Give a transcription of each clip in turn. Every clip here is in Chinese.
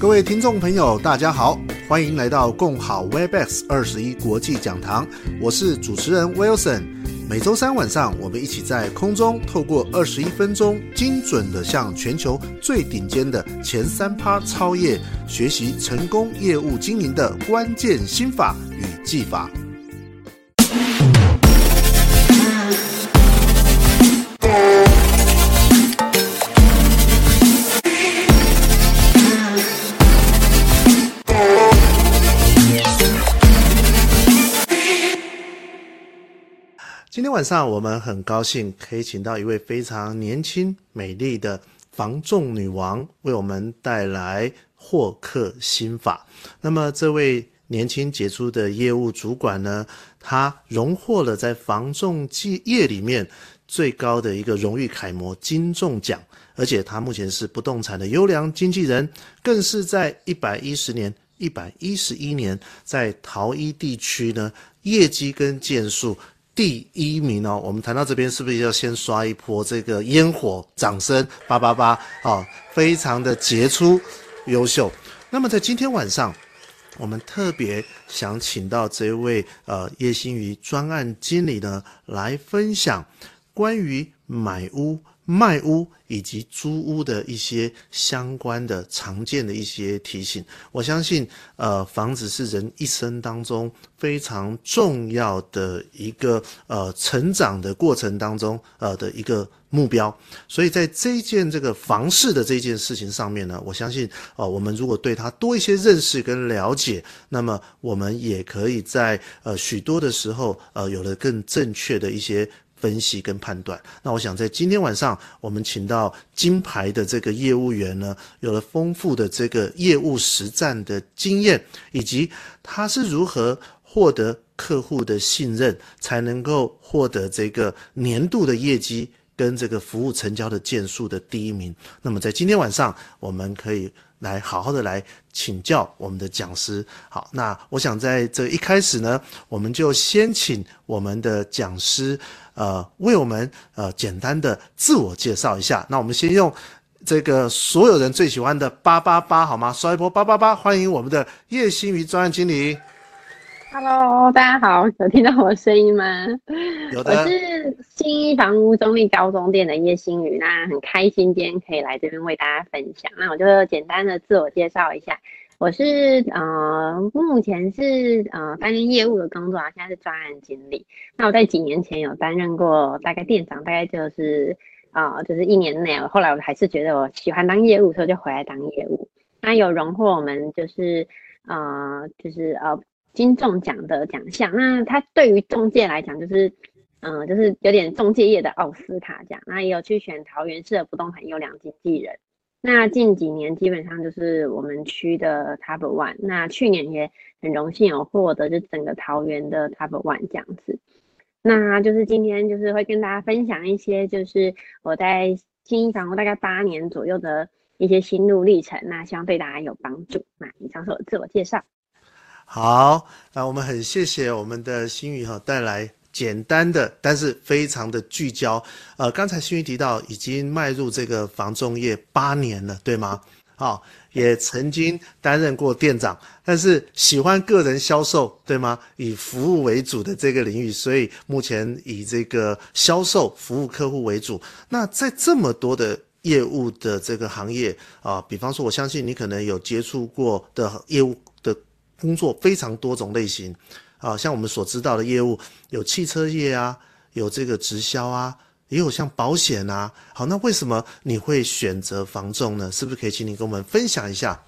各位听众朋友，大家好，欢迎来到共好 Webex 二十一国际讲堂，我是主持人 Wilson。每周三晚上，我们一起在空中透过二十一分钟，精准的向全球最顶尖的前三趴超越学习成功业务经营的关键心法与技法。天晚上我们很高兴可以请到一位非常年轻美丽的房仲女王，为我们带来获客心法。那么这位年轻杰出的业务主管呢，她荣获了在房仲业里面最高的一个荣誉楷模金重奖，而且她目前是不动产的优良经纪人，更是在一百一十年、一百一十一年在桃一地区呢业绩跟件数。第一名哦，我们谈到这边是不是要先刷一波这个烟火掌声？八八八啊，非常的杰出、优秀。那么在今天晚上，我们特别想请到这位呃叶欣瑜专案经理呢来分享关于买屋。卖屋以及租屋的一些相关的常见的一些提醒，我相信，呃，房子是人一生当中非常重要的一个呃成长的过程当中呃的一个目标，所以在这件这个房市的这件事情上面呢，我相信，呃，我们如果对它多一些认识跟了解，那么我们也可以在呃许多的时候呃有了更正确的一些。分析跟判断，那我想在今天晚上，我们请到金牌的这个业务员呢，有了丰富的这个业务实战的经验，以及他是如何获得客户的信任，才能够获得这个年度的业绩跟这个服务成交的件数的第一名。那么在今天晚上，我们可以来好好的来请教我们的讲师。好，那我想在这一开始呢，我们就先请我们的讲师。呃，为我们呃简单的自我介绍一下。那我们先用这个所有人最喜欢的八八八好吗？刷一波八八八，欢迎我们的叶新瑜专案经理。Hello，大家好，有听到我的声音吗？有的。我是新一房屋中立高中店的叶欣妤，那很开心今天可以来这边为大家分享。那我就简单的自我介绍一下。我是呃，目前是呃担任业务的工作啊，现在是专案经理。那我在几年前有担任过大概店长，大概就是啊、呃，就是一年内。后来我还是觉得我喜欢当业务，所以就回来当业务。那有荣获我们就是呃，就是呃金仲奖的奖项。那他对于中介来讲，就是嗯、就是有点中介业的奥斯卡奖。那也有去选桃园市的不动产优良经纪人。那近几年基本上就是我们区的 Top One，那去年也很荣幸有获得就整个桃园的 Top One 这样子。那就是今天就是会跟大家分享一些就是我在经营房屋大概八年左右的一些心路历程，那希望对大家有帮助。那以上是我的自我介绍。好，那我们很谢谢我们的新宇哈带来。简单的，但是非常的聚焦。呃，刚才新宇提到已经迈入这个房仲业八年了，对吗？好、也曾经担任过店长，但是喜欢个人销售，对吗？以服务为主的这个领域，所以目前以这个销售服务客户为主。那在这么多的业务的这个行业啊、比方说，我相信你可能有接触过的业务工作非常多种类型。啊，像我们所知道的业务，有汽车业啊，有这个直销啊，也有像保险啊。好，那为什么你会选择房仲呢？是不是可以请你跟我们分享一下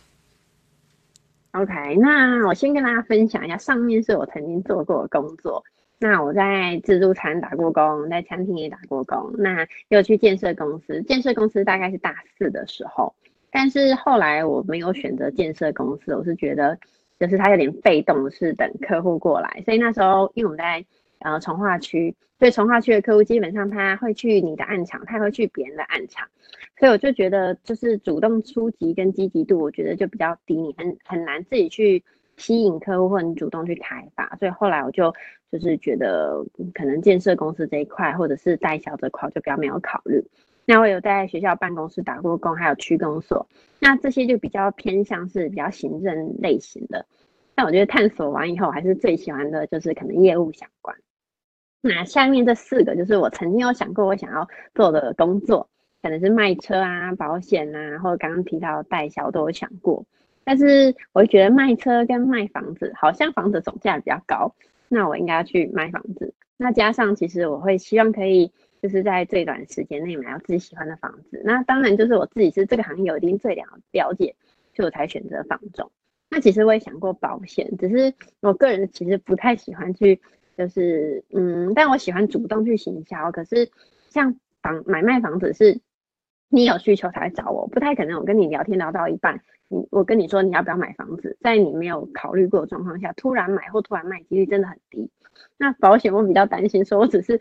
？OK，那我先跟大家分享一下，上面是我曾经做过的工作。那我在自助餐打过工，在餐厅也打过工，那又去建设公司。建设公司大概是大四的时候，但是后来我没有选择建设公司，我是觉得。就是他有点被动，是等客户过来，所以那时候因为我们在呃从化区，所以从化区的客户基本上他会去你的暗场，他会去别人的暗场，所以我就觉得就是主动出击跟积极度，我觉得就比较低，你很很难自己去吸引客户或者主动去开发，所以后来我就就是觉得可能建设公司这一块或者是代销这块就比较没有考虑。那我有在学校办公室打过工，还有区公所，那这些就比较偏向是比较行政类型的。但我觉得探索完以后，还是最喜欢的就是可能业务相关。那下面这四个就是我曾经有想过我想要做的工作，可能是卖车啊、保险啊，或者刚刚提到代销都有想过。但是我会觉得卖车跟卖房子，好像房子总价比较高，那我应该要去卖房子。那加上其实我会希望可以就是在最短时间内买到自己喜欢的房子。那当然就是我自己是这个行业有一定最了了解，所以我才选择房仲。那其实我也想过保险，只是我个人其实不太喜欢去，就是嗯，但我喜欢主动去行销。可是像房买卖房子是，你有需求才找我，不太可能我跟你聊天聊到一半。我跟你说你要不要买房子，在你没有考虑过的状况下突然买或突然卖，几率真的很低。那保险我比较担心，说我只是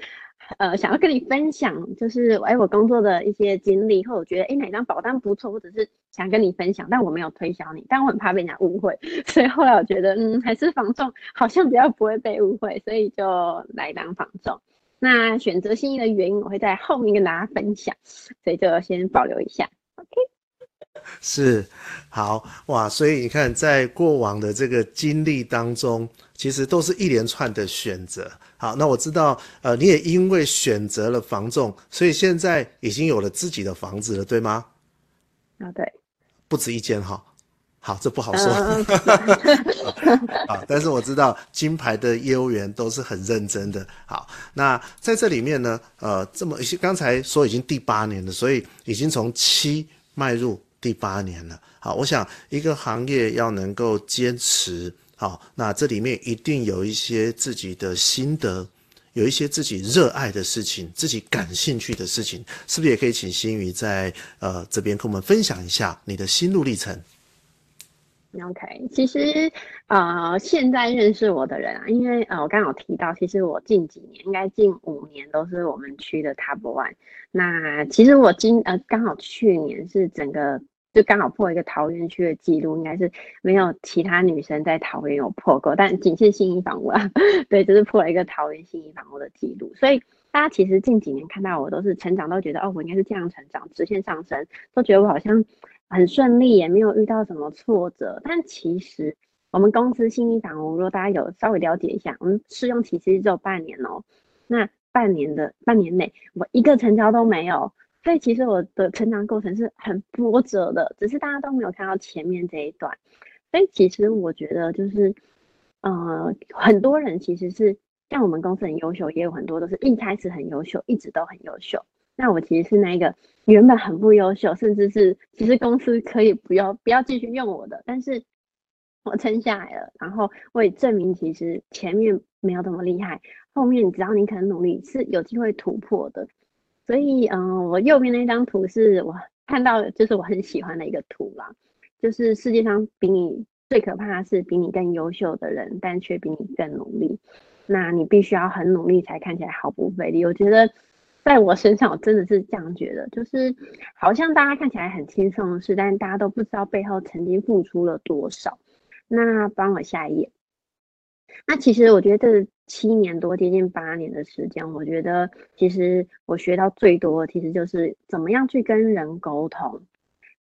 呃想要跟你分享，就是哎我工作的一些经历，或者觉得哎哪张保单不错，或者是想跟你分享，但我没有推销你，但我很怕被人家误会，所以后来我觉得嗯还是房仲好像比较不会被误会，所以就来当房仲。那选择心仪的原因我会在后面跟大家分享，所以就先保留一下。OK。是，好哇，所以你看，在过往的这个经历当中，其实都是一连串的选择。好，那我知道，呃，你也因为选择了房仲，所以现在已经有了自己的房子了，对吗？啊，对，不止一间哈。好，这不好说。好，但是我知道金牌的业务员都是很认真的。好，那在这里面呢，呃，这么刚才说已经第八年了，所以已经从七迈入。第八年了，好，我想一个行业要能够坚持，好，那这里面一定有一些自己的心得，有一些自己热爱的事情，自己感兴趣的事情，是不是也可以请心宇在呃这边跟我们分享一下你的心路历程？OK，其实呃现在认识我的人啊，因为呃我刚好提到，其实我近几年应该近五年都是我们区的 Top One，那其实我今呃刚好去年是整个。就刚好破一个桃园区的记录，应该是没有其他女生在桃园有破过，但仅限信义房屋啊，对，就是破了一个桃园信义房屋的记录。所以大家其实近几年看到我都是成长，都觉得哦，我应该是这样成长，直线上升，都觉得我好像很顺利，也没有遇到什么挫折。但其实我们公司信义房屋，如果大家有稍微了解一下，我们试用期其实只有半年哦，那半年的半年内，我一个成交都没有。所以其实我的成长过程是很波折的，只是大家都没有看到前面这一段。所以其实我觉得就是，呃，很多人其实是像我们公司很优秀，也有很多都是一开始很优秀，一直都很优秀。那我其实是那个原本很不优秀，甚至是其实公司可以不要不要继续用我的，但是我撑下来了，然后我也证明其实前面没有这么厉害，后面只要你肯努力是有机会突破的。所以，嗯，我右边那张图是我看到的，就是我很喜欢的一个图啦。就是世界上比你最可怕的是比你更优秀的人，但却比你更努力。那你必须要很努力才看起来毫不费力。我觉得在我身上，我真的是这样觉得，就是好像大家看起来很轻松的事，但是大家都不知道背后曾经付出了多少。那帮我下一页。那其实我觉得这七年多接近八年的时间，我觉得其实我学到最多其实就是怎么样去跟人沟通。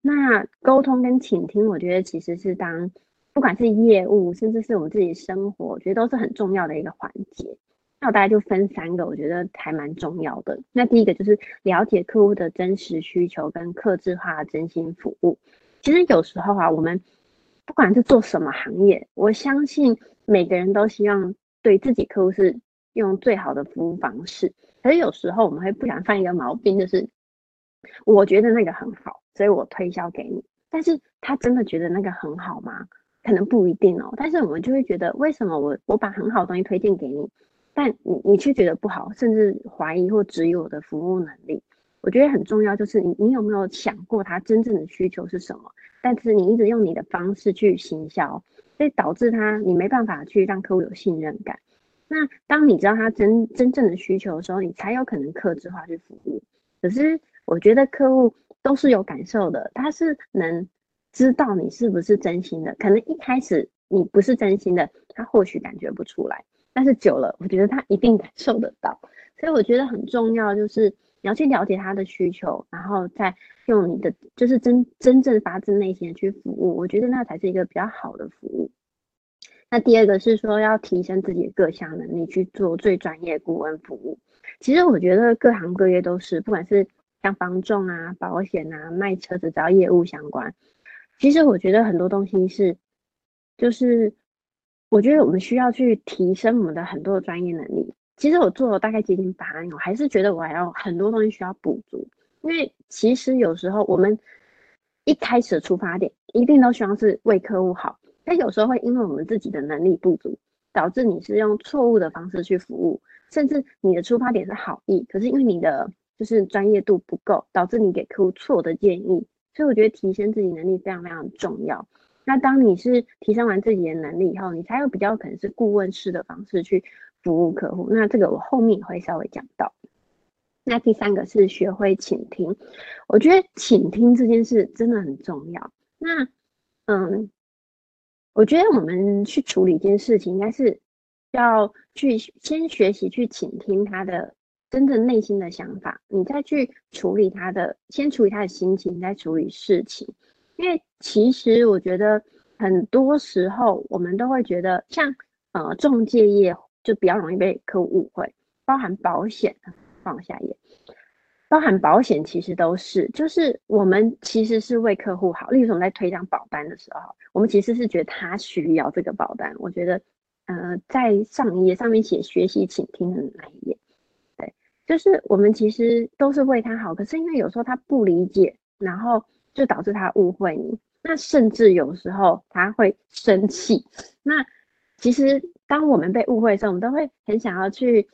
那沟通跟倾听，我觉得其实是当不管是业务，甚至是我们自己生活，我觉得都是很重要的一个环节。那我大概就分三个，我觉得还蛮重要的。那第一个就是了解客户的真实需求跟客制化真心服务。其实有时候啊，我们不管是做什么行业，我相信。每个人都希望对自己客户是用最好的服务方式，可是有时候我们会不想犯一个毛病，就是我觉得那个很好，所以我推销给你，但是他真的觉得那个很好吗？可能不一定哦。但是我们就会觉得，为什么我我把很好的东西推荐给你，但你你却觉得不好，甚至怀疑或质疑我的服务能力？我觉得很重要，就是你你有没有想过他真正的需求是什么？但是你一直用你的方式去行销。所以导致他你没办法去让客户有信任感。那当你知道他真真正的需求的时候，你才有可能克制化去服务。可是我觉得客户都是有感受的，他是能知道你是不是真心的。可能一开始你不是真心的，他或许感觉不出来，但是久了，我觉得他一定感受得到。所以我觉得很重要，就是你要去了解他的需求，然后再用你的就是真真正发自内心的去服务，我觉得那才是一个比较好的服务。那第二个是说要提升自己的各项能力，去做最专业顾问服务。其实我觉得各行各业都是，不管是像房仲啊、保险啊、卖车子，只要业务相关，其实我觉得很多东西是，就是我觉得我们需要去提升我们的很多的专业能力。其实我做了大概接近八年，我还是觉得我还有很多东西需要补足。因为其实有时候我们一开始的出发点一定都希望是为客户好，但有时候会因为我们自己的能力不足，导致你是用错误的方式去服务，甚至你的出发点是好意，可是因为你的就是专业度不够，导致你给客户错的建议。所以我觉得提升自己能力非常非常重要。那当你是提升完自己的能力以后，你才有比较可能是顾问式的方式去服务客户。那这个我后面会稍微讲到。那第三个是学会倾听，我觉得倾听这件事真的很重要。那嗯，我觉得我们去处理一件事情，应该是要去先学习去倾听他的真正内心的想法，你再去处理他的，先处理他的心情，再处理事情。因为其实我觉得很多时候我们都会觉得像，呃中介业就比较容易被客户误会，包含保险。放下也包含保险，其实都是，就是我们其实是为客户好。例如说，我们在推这张保单的时候，我们其实是觉得他需要这个保单。我觉得，呃，在上一页上面写学习请听的那一页，对，就是我们其实都是为他好。可是因为有时候他不理解，然后就导致他误会你。那甚至有时候他会生气。那其实当我们被误会的时候，我们都会很想要去。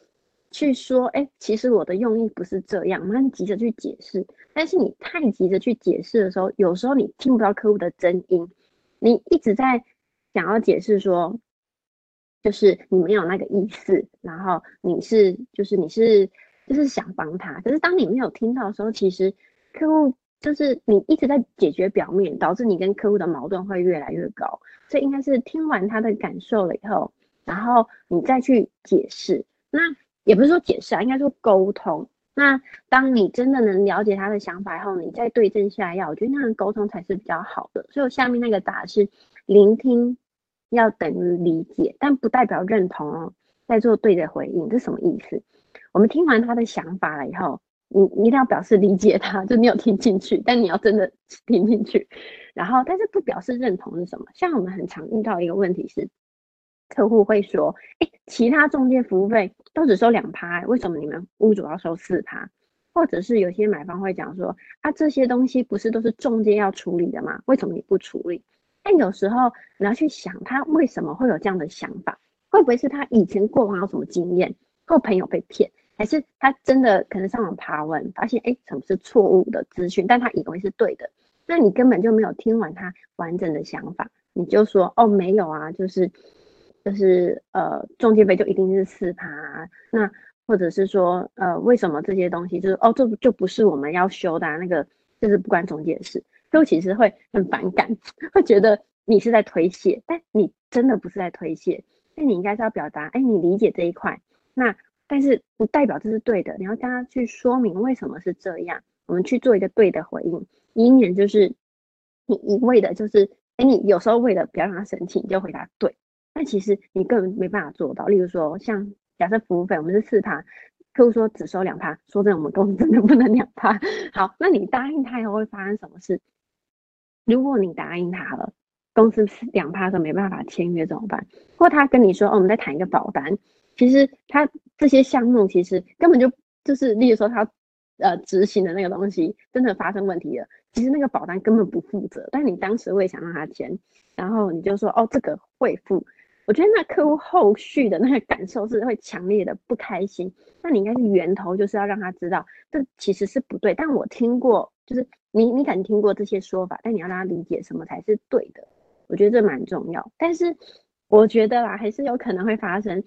去说，哎、其实我的用意不是这样，我们很急着去解释。但是你太急着去解释的时候，有时候你听不到客户的真音，你一直在想要解释说，就是你没有那个意思，然后你是，就是你是，就是想帮他。可是当你没有听到的时候，其实客户就是你一直在解决表面，导致你跟客户的矛盾会越来越高。所以应该是听完他的感受了以后，然后你再去解释。那。也不是说解释啊，应该说沟通。那当你真的能了解他的想法以后，你再对症下药，我觉得那样沟通才是比较好的。所以我下面那个答是：聆听要等于理解，但不代表认同哦。在做对的回应，这什么意思？我们听完他的想法了以后，你你一定要表示理解他，就你有听进去，但你要真的听进去。然后，但是不表示认同是什么？像我们很常遇到一个问题是。客户会说：“哎，其他中介服务费都只收两趴，为什么你们屋主要收四趴？”或者是有些买方会讲说：“啊，这些东西不是都是中介要处理的吗？为什么你不处理？”但有时候你要去想，他为什么会有这样的想法？会不会是他以前过往有什么经验，或朋友被骗，还是他真的可能上网爬文，发现哎，什么是错误的资讯，但他以为是对的？那你根本就没有听完他完整的想法，你就说：“哦，没有啊，就是。”就是呃，中介费就一定是四趴，那或者是说呃，为什么这些东西就是哦，这就不是我们要修的、那个，就是不关中介的事，就其实会很反感，会觉得你是在推卸，但你真的不是在推卸，那你应该是要表达，哎，你理解这一块，那但是不代表这是对的，你要跟他去说明为什么是这样，我们去做一个对的回应，以免就是你一味的就是，哎，你有时候为了不要让他生气，你就回答对。但其实你根本没办法做到。例如说，像假设服务费我们是四趴，客户说只收两趴，说真的，我们公司真的不能两趴。好，那你答应他以后会发生什么事？如果你答应他了，公司是两趴的时候没办法签约怎么办？或他跟你说，哦，我们在谈一个保单，其实他这些项目其实根本就就是，例如说他呃执行的那个东西真的发生问题了，其实那个保单根本不负责，但你当时会想让他签，然后你就说，哦，这个会付。我觉得那客户后续的那个感受是会强烈的不开心。那你应该是源头，就是要让他知道这其实是不对。但我听过，就是你你可能听过这些说法，但你要让他理解什么才是对的。我觉得这蛮重要。但是我觉得啦，还是有可能会发生。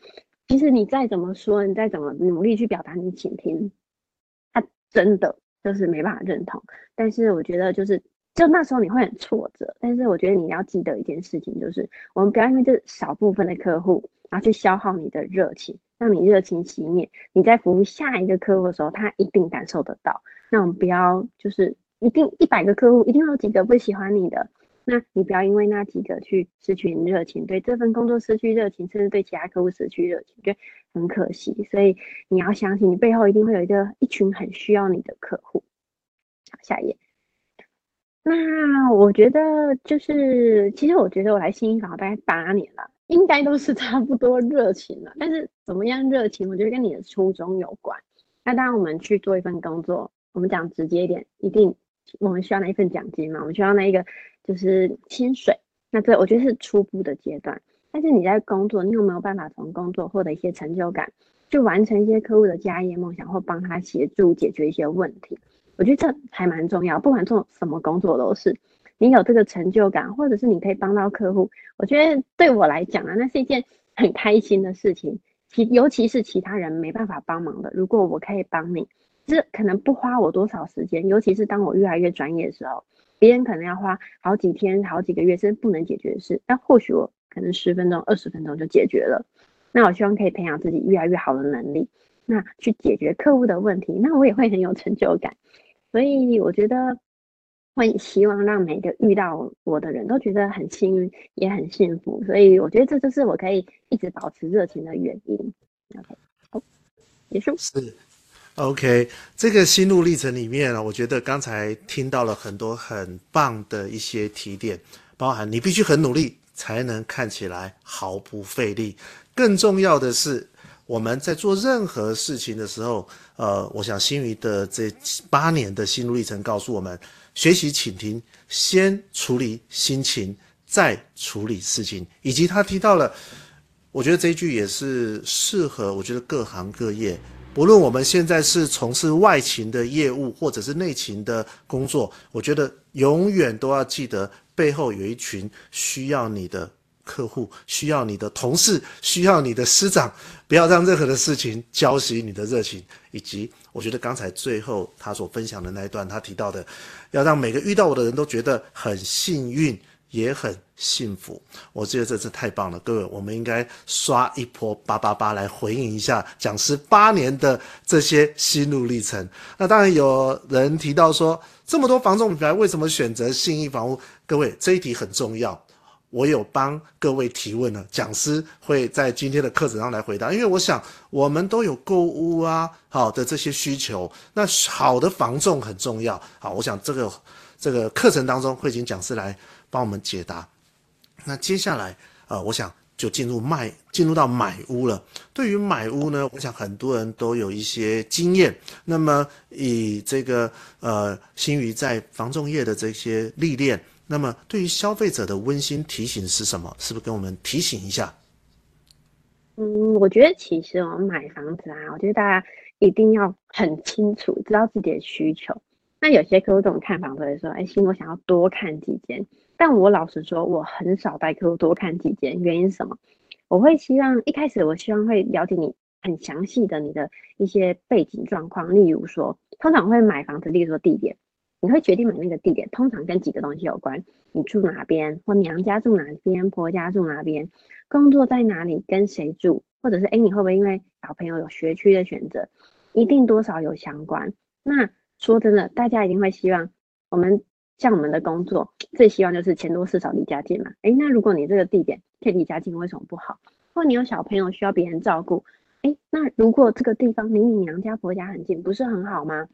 其实你再怎么说，你再怎么努力去表达你倾听，他真的就是没办法认同。但是我觉得就是。就那时候你会很挫折，但是我觉得你要记得一件事情，就是我们不要因为这少部分的客户，然后去消耗你的热情，让你热情熄灭。你在服务下一个客户的时候，他一定感受得到。那我们不要就是一定一百个客户，一定有几个不喜欢你的。那你不要因为那几个去失去热情，对这份工作失去热情，甚至对其他客户失去热情，觉得很可惜。所以你要相信，你背后一定会有一个一群很需要你的客户。好，下一页。那我觉得就是，其实我觉得我来新一房大概八年了，应该都是差不多热情了。但是怎么样热情，我觉得跟你的初衷有关。那当然，我们去做一份工作，我们讲直接一点，一定我们需要那一份奖金嘛，我们需要那一个。就是薪水，那这我觉得是初步的阶段。但是你在工作，你有没有办法从工作获得一些成就感，去完成一些客户的家业梦想，或帮他协助解决一些问题？我觉得这还蛮重要。不管做什么工作都是，你有这个成就感，或者是你可以帮到客户，我觉得对我来讲啊，那是一件很开心的事情。其尤其是其他人没办法帮忙的，如果我可以帮你，这可能不花我多少时间。尤其是当我越来越专业的时候。别人可能要花好几天、好几个月，甚至不能解决的事，但或许我可能十分钟、二十分钟就解决了。那我希望可以培养自己越来越好的能力，那去解决客户的问题，那我也会很有成就感。所以我觉得会希望让每个遇到我的人都觉得很幸运，也很幸福。所以我觉得这就是我可以一直保持热情的原因。OK，好，结束。是。OK，这个心路历程里面呢，我觉得刚才听到了很多很棒的一些提点，包含你必须很努力才能看起来毫不费力。更重要的是，我们在做任何事情的时候，呃，我想新余的这八年的心路历程告诉我们：学习倾听，先处理心情，再处理事情。以及他提到了，我觉得这一句也是适合，我觉得各行各业。无论我们现在是从事外勤的业务，或者是内勤的工作，我觉得永远都要记得背后有一群需要你的客户，需要你的同事，需要你的师长，不要让任何的事情浇熄你的热情。以及我觉得刚才最后他所分享的那一段，他提到的，要让每个遇到我的人都觉得很幸运。也很幸福，我觉得这次太棒了，各位，我们应该刷一波八八八来回应一下讲师八年的这些心路历程。那当然有人提到说，这么多房仲品牌为什么选择信义房屋？各位，这一题很重要，我有帮各位提问了，讲师会在今天的课程上来回答。因为我想我们都有购屋啊，好的这些需求，那好的房仲很重要。好，我想这个这个课程当中会请讲师来。帮我们解答。那接下来，呃，我想就进入卖，进入到买屋了。对于买屋呢，我想很多人都有一些经验。那么以这个呃，新瑜在房仲业的这些历练，那么对于消费者的温馨提醒是什么？是不是跟我们提醒一下？嗯，我觉得其实我们买房子啊，我觉得大家一定要很清楚，知道自己的需求。那有些客户这种看房子会说：“哎，新，我想要多看几间。”但我老实说，我很少带客户多看几间，原因是什么？我会希望一开始，我希望会了解你很详细的你的一些背景状况，例如说，通常会买房子，例如说地点，你会决定买那个地点，通常跟几个东西有关：你住哪边，或娘家住哪边，婆家住哪边，工作在哪里，跟谁住，或者是哎，你会不会因为小朋友有学区的选择，一定多少有相关。那说真的，大家一定会希望我们。像我们的工作，最希望就是钱多事少离家近嘛。诶，那如果你这个地点可以离家近，为什么不好？或你有小朋友需要别人照顾，诶，那如果这个地方离你娘家婆家很近，不是很好吗？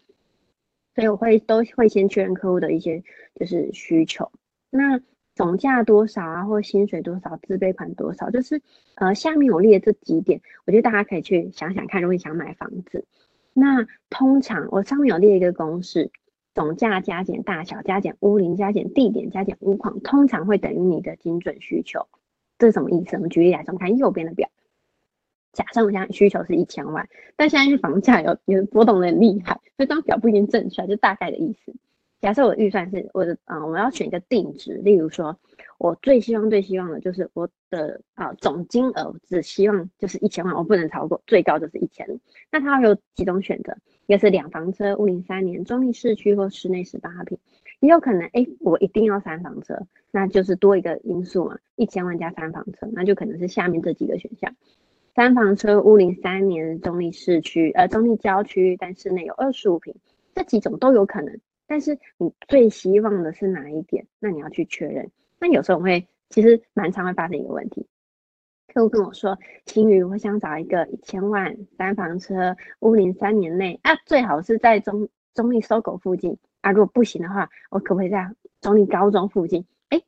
所以我会都会先确认客户的一些就是需求。那总价多少啊，或薪水多少，自备款多少，就是呃下面我列这几点，我觉得大家可以去想想看，如果你想买房子，那通常我上面有列一个公式。总价加减大小加减屋龄加减地点加减屋况，通常会等于你的精准需求。这是什么意思？我们举例来说，我们看右边的表。假设我现在需求是一千万，但现在是房价有有波动的厉害，这张表不一定正确，就大概的意思。假设我的预算是我的啊、我要选一个定值，例如说，我最希望最希望的就是我的啊、总金额只希望就是一千万，我不能超过，最高就是一千。那它有几种选择？一个是两房车，五零三年，中立市区或室内十八平；也有可能，哎，我一定要三房车，那就是多一个因素嘛，一千万加三房车，那就可能是下面这几个选项。三房车，屋龄三年，中立市区，呃，中立郊区，但室内有二十五平，这几种都有可能。但是你最希望的是哪一点？那你要去确认。那有时候我会，其实蛮常会发生一个问题，客户跟我说：“青瑜，我想找一个一千万三房车，屋龄三年内，啊，最好是在中中立搜狗附近啊。如果不行的话，我可不可以在中立高中附近？”哎，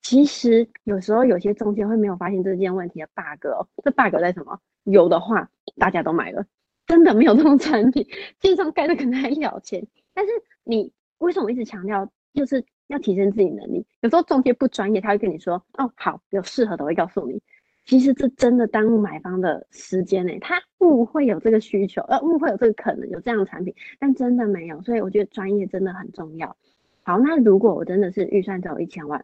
其实有时候有些中介会没有发现这件问题的 bug 哦。这 bug 在什么？有的话大家都买了，真的没有这种产品，线上盖的可能还要钱，但是你为什么一直强调就是？要提升自己能力，有时候中介不专业，他会跟你说：“哦，好，有适合的，我会告诉你。”其实这真的耽误买方的时间呢。他误会有这个需求，呃，误会有这个可能有这样的产品，但真的没有。所以我觉得专业真的很重要。好，那如果我真的是预算只有一千万，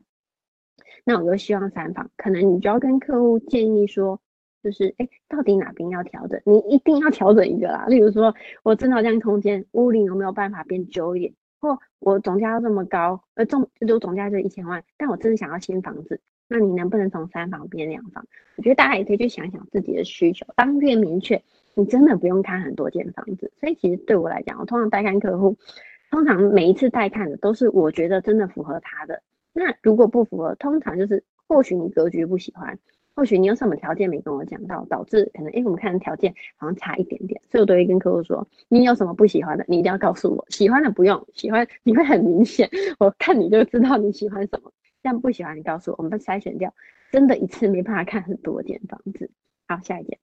那我就希望三房，可能你就要跟客户建议说，就是哎，到底哪边要调整？你一定要调整一个啦。例如说，我真的这样空间，屋顶有没有办法变久一点？或我总价要这么高，呃，总就总价就一千万，但我真的想要新房子，那你能不能从三房变两房？我觉得大家也可以去想想自己的需求，当越明确，你真的不用看很多间房子。所以其实对我来讲，我通常带看客户，通常每一次带看的都是我觉得真的符合他的。那如果不符合，通常就是或许你格局不喜欢。或许你有什么条件没跟我讲到，导致可能哎，我们看的条件好像差一点点，所以我都会跟客户说，你有什么不喜欢的，你一定要告诉我，喜欢的不用，喜欢你会很明显，我看你就知道你喜欢什么，但不喜欢你告诉我，我们筛选掉，真的一次没办法看很多间房子。好，下一页，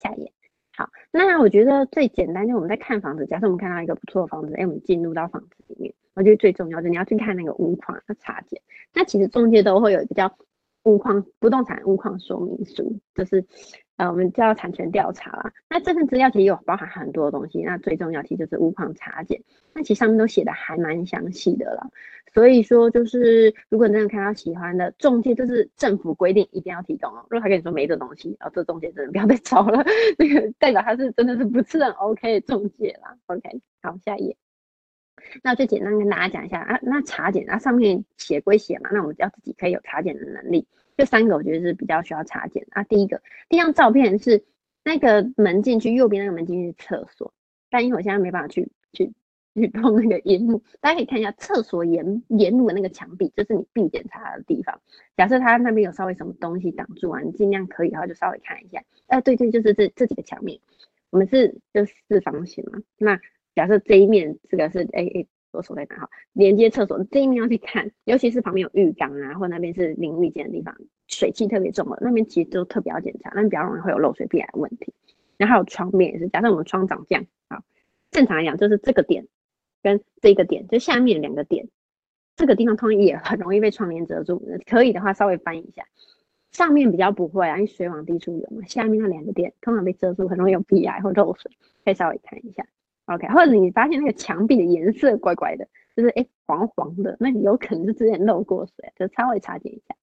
下一页，好，那我觉得最简单就是我们在看房子，假设我们看到一个不错的房子，哎，我们进入到房子里面，我觉得最重要的你要去看那个屋况和查检，那其实中介都会有一个叫。物况不动产物况说明书，就是呃，我们叫产权调查啦。那这份资料其实有包含很多东西，那最重要其实就是物况查检，那其实上面都写的还蛮详细的啦。所以说，就是如果你真的看到喜欢的中介，就是政府规定一定要提供哦。如果他跟你说没这东西，啊、哦，这中介真的不要再找了，那个代表他是真的是不是很 OK 中介啦。OK，好，下一页。那最简单跟大家讲一下啊，那查检啊，上面写归写嘛，那我们要自己可以有查检的能力。这三个我觉得是比较需要查检啊。第一个，第一张照片是那个门进去，右边那个门进去是厕所，但因为我现在没办法去去去碰那个萤幕，大家可以看一下厕所沿沿路的那个墙壁，就是你必检查的地方。假设他那边有稍微什么东西挡住啊，你尽量可以的话就稍微看一下。哎、啊，对对，就是这这几个墙面，我们是就四方形嘛，那。假设这一面这个是哎哎厕所在哪哈？连接厕所这一面要去看，尤其是旁边有浴缸啊，或那边是淋浴间的地方，水汽特别重的那边其实都特别要检查，那边比较容易会有漏水必然的问题。然后还有窗面也是，假设我们窗长这样，好，正常来讲就是这个点跟这个点，就下面两个点，这个地方通常也很容易被窗帘遮住，可以的话稍微翻一下，上面比较不会啊，因为水往低处流嘛，下面那两个点通常被遮住，很容易有壁癌或漏水，可以稍微看一下。OK，或者你发现那个墙壁的颜色怪怪的，就是哎、黄黄的，那你有可能是之前漏过水，就稍微查检一下。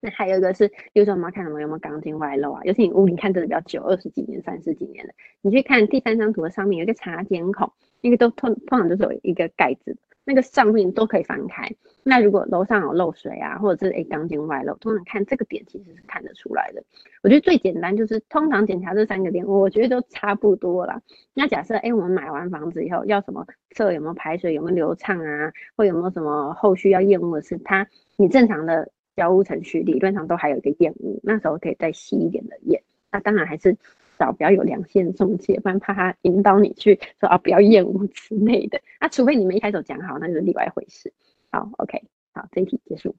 那还有一个是，有时候我们看什么有没有钢筋外露啊，尤其你屋里看真的比较久，二十几年、三十几年的，你去看第三张图的上面有一个插检孔，那个都通通常都是有一个盖子的。那个上面都可以翻开。那如果楼上有漏水啊，或者是诶钢筋外露，通常看这个点其实是看得出来的。我觉得最简单就是通常检查这三个点，我觉得都差不多了。那假设诶我们买完房子以后要什么测有没有排水有没有流畅啊，或有没有什么后续要验屋的是它，你正常的交屋程序理论上都还有一个验屋，那时候可以再细一点的验。那当然还是。找比较有良心的中介，不然怕他引导你去说啊，不要厌恶之类的。那、除非你们一开始讲好，那就是另外一回事。好，OK，好，这一题结束。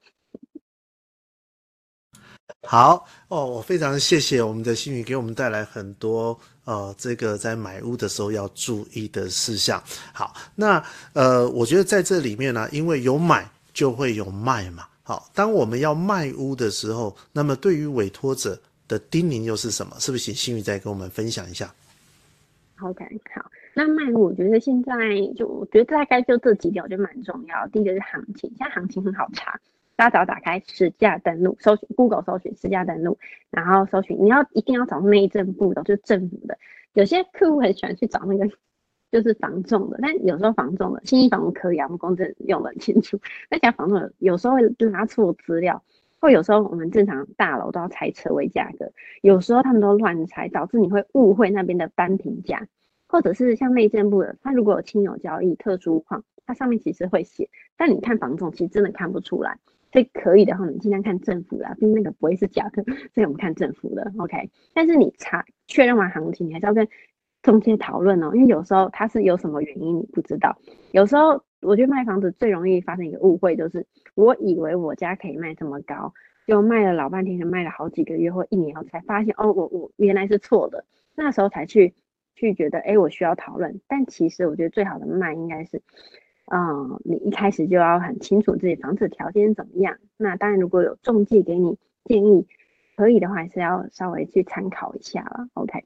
好哦，我非常谢谢我们的新宇给我们带来很多呃，这个在买屋的时候要注意的事项。好，那呃，我觉得在这里面呢，因为有买就会有卖嘛。好，当我们要卖屋的时候，那么对于委托者。的叮咛又是什么？是不是请新宇再跟我们分享一下？OK，好，那卖屋我觉得现在就我觉得大概就这几点，我觉得蛮重要。第一个是行情，现在行情很好查，大家只要打开实价登录，搜寻 Google 搜寻实价登录，然后搜寻你要一定要找内政部的，就是政府的。有些客户很喜欢去找那个就是房仲的，但有时候房仲的信义房屋可以啊，我们公证用得很清楚。那家房仲有时候会拿错资料，或有时候我们正常大楼都要猜车位价格，有时候他们都乱猜，导致你会误会那边的单平价，或者是像内政部的，他如果有亲友交易特殊况，它上面其实会写，但你看房仲其实真的看不出来。所以可以的话，你尽量看政府的，毕竟那个不会是假的，所以我们看政府的，OK。但是你查确认完行情，你还是要跟中介讨论哦，因为有时候它是有什么原因你不知道。有时候我觉得卖房子最容易发生一个误会，就是我以为我家可以卖这么高，就卖了老半天，卖了好几个月或一年后才发现，哦，我我原来是错的，那时候才去去觉得，哎，我需要讨论。但其实我觉得最好的卖应该是。嗯，你一开始就要很清楚自己房子条件怎么样。那当然，如果有中介给你建议，可以的话，还是要稍微去参考一下了。OK，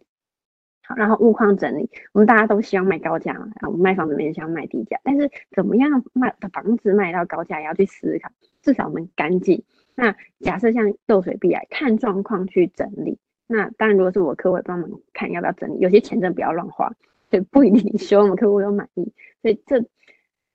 好，然后物况整理，我们大家都希望卖高价啊，我们卖房子没人想卖低价，但是怎么样卖的房子卖到高价，也要去思考。至少我们干净。那假设像漏水壁癌，看状况去整理。那当然，如果是我客户帮忙看要不要整理，有些钱真的不要乱花，对，不一定希望我客户有满意，所以这。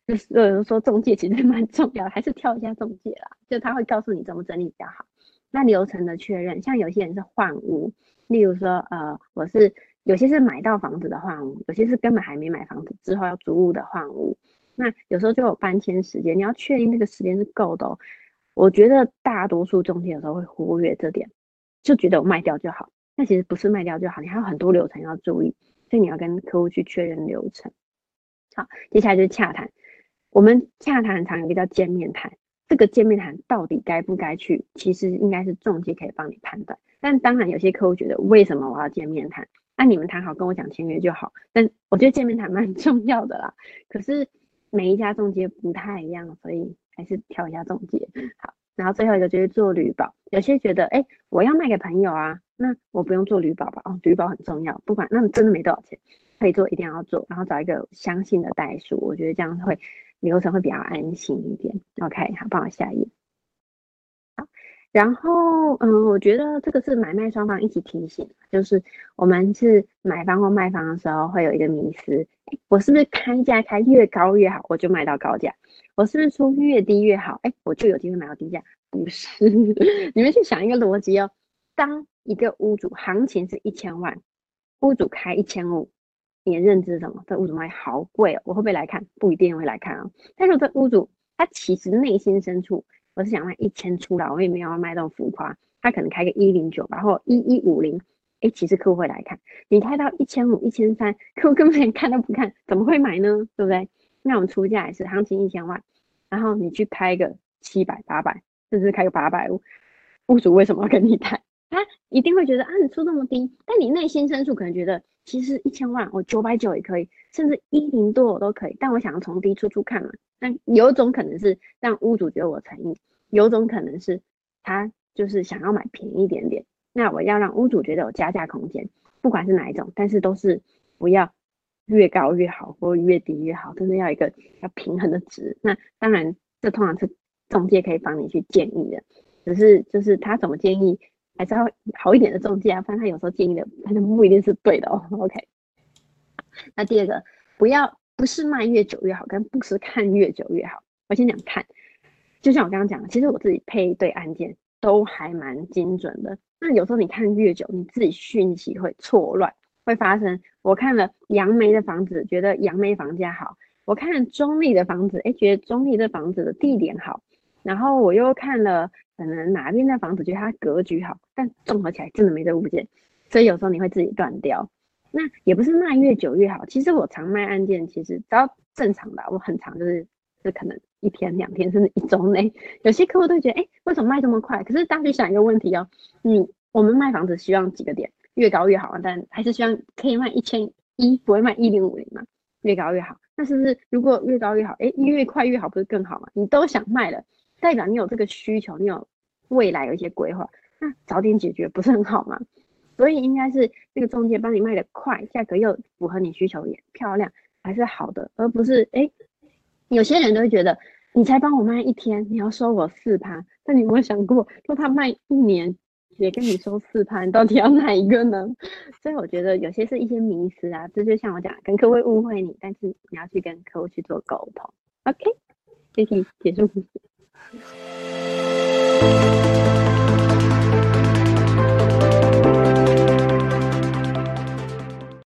就是有人说中介其实蛮重要的，还是挑一下中介啦，就他会告诉你怎么整理比较好。那流程的确认，像有些人是换屋，例如说呃，我是有些是买到房子的换屋，有些是根本还没买房子之后要租屋的换屋。那有时候就有搬迁时间，你要确定这个时间是够的哦。我觉得大多数中介有时候会忽略这点，就觉得我卖掉就好。那其实不是卖掉就好，你还有很多流程要注意，所以你要跟客户去确认流程。好，接下来就是洽谈。我们洽谈很常有一个叫见面谈，这个见面谈到底该不该去，其实应该是中介可以帮你判断。但当然有些客户觉得，为什么我要见面谈？那你们谈好跟我讲签约就好。但我觉得见面谈蛮 重要的啦。可是每一家中介不太一样，所以还是挑一下中介好。然后最后一个就是做旅保，有些觉得，哎，我要卖给朋友啊，那我不用做旅保吧？哦，旅保很重要，不管那真的没多少钱，可以做一定要做，然后找一个相信的代数，我觉得这样会。流程会比较安心一点，OK，好，帮我下一页。然后嗯，我觉得这个是买卖双方一起提醒，就是我们是买方或卖方的时候会有一个迷思，哎，我是不是开价开越高越好，我就卖到高价？我是不是出越低越好？哎，我就有机会买到低价？不是，你们去想一个逻辑哦，当一个屋主行情是一千万，屋主开一千五。你的认知是什么？这屋主卖好贵哦，我会不会来看？不一定会来看哦。但是这屋主他其实内心深处，我是想卖一千出来，我也没有要卖这种浮夸。他可能开个一零九吧，或一一五零，哎，其实客户会来看。你开到一千五、一千三，客户根本连看都不看，怎么会买呢？对不对？那我们出价也是行情一千万，然后你去开个七百、八百，甚至开个八百五，屋主为什么要跟你谈？他一定会觉得啊，你出这么低，但你内心深处可能觉得。其实一千万，我九百九也可以，甚至一零多我都可以。但我想要从低处处看嘛。但有种可能是让屋主觉得我诚意，有种可能是他就是想要买便宜一点点。那我要让屋主觉得有加价空间，不管是哪一种，但是都是不要越高越好，或越低越好，都是要一个要平衡的值。那当然，这通常是中介可以帮你去建议的，只是就是他怎么建议。还是要好一点的中介啊，反正他有时候建议的，反正不一定是对的哦。OK，那第二个，不要不是卖越久越好，跟不是看越久越好。我先讲看，就像我刚刚讲的，其实我自己配对案件都还蛮精准的。那有时候你看越久，你自己讯息会错乱，会发生。我看了杨梅的房子，觉得杨梅房价好；我看中坜的房子，哎，觉得中坜的房子的地点好。然后我又看了。可能哪边的房子觉得它格局好，但综合起来真的没这物件，所以有时候你会自己断掉。那也不是卖越久越好，其实我常卖案件，其实只要正常的，我很常就是就可能一天两天甚至一周内，有些客户都觉得，哎，为什么卖这么快？可是大家想一个问题哦，你我们卖房子希望几个点越高越好啊，但还是希望可以卖一千一，不会卖一零五零嘛，越高越好。那是不是如果越高越好，哎，越快越好，不是更好吗？你都想卖了。代表你有这个需求，你有未来有一些规划，那早点解决不是很好吗？所以应该是这个中介帮你卖的快，价格又符合你需求也漂亮，还是好的，而不是哎，有些人都会觉得你才帮我卖一天，你要收我四趴，但你有没有想过，说他卖一年，也跟你收四趴，你到底要哪一个呢？所以我觉得有些是一些迷思啊，这就像我讲，跟客户误会你，但是你要去跟客户去做沟通。OK，谢谢结束。哎。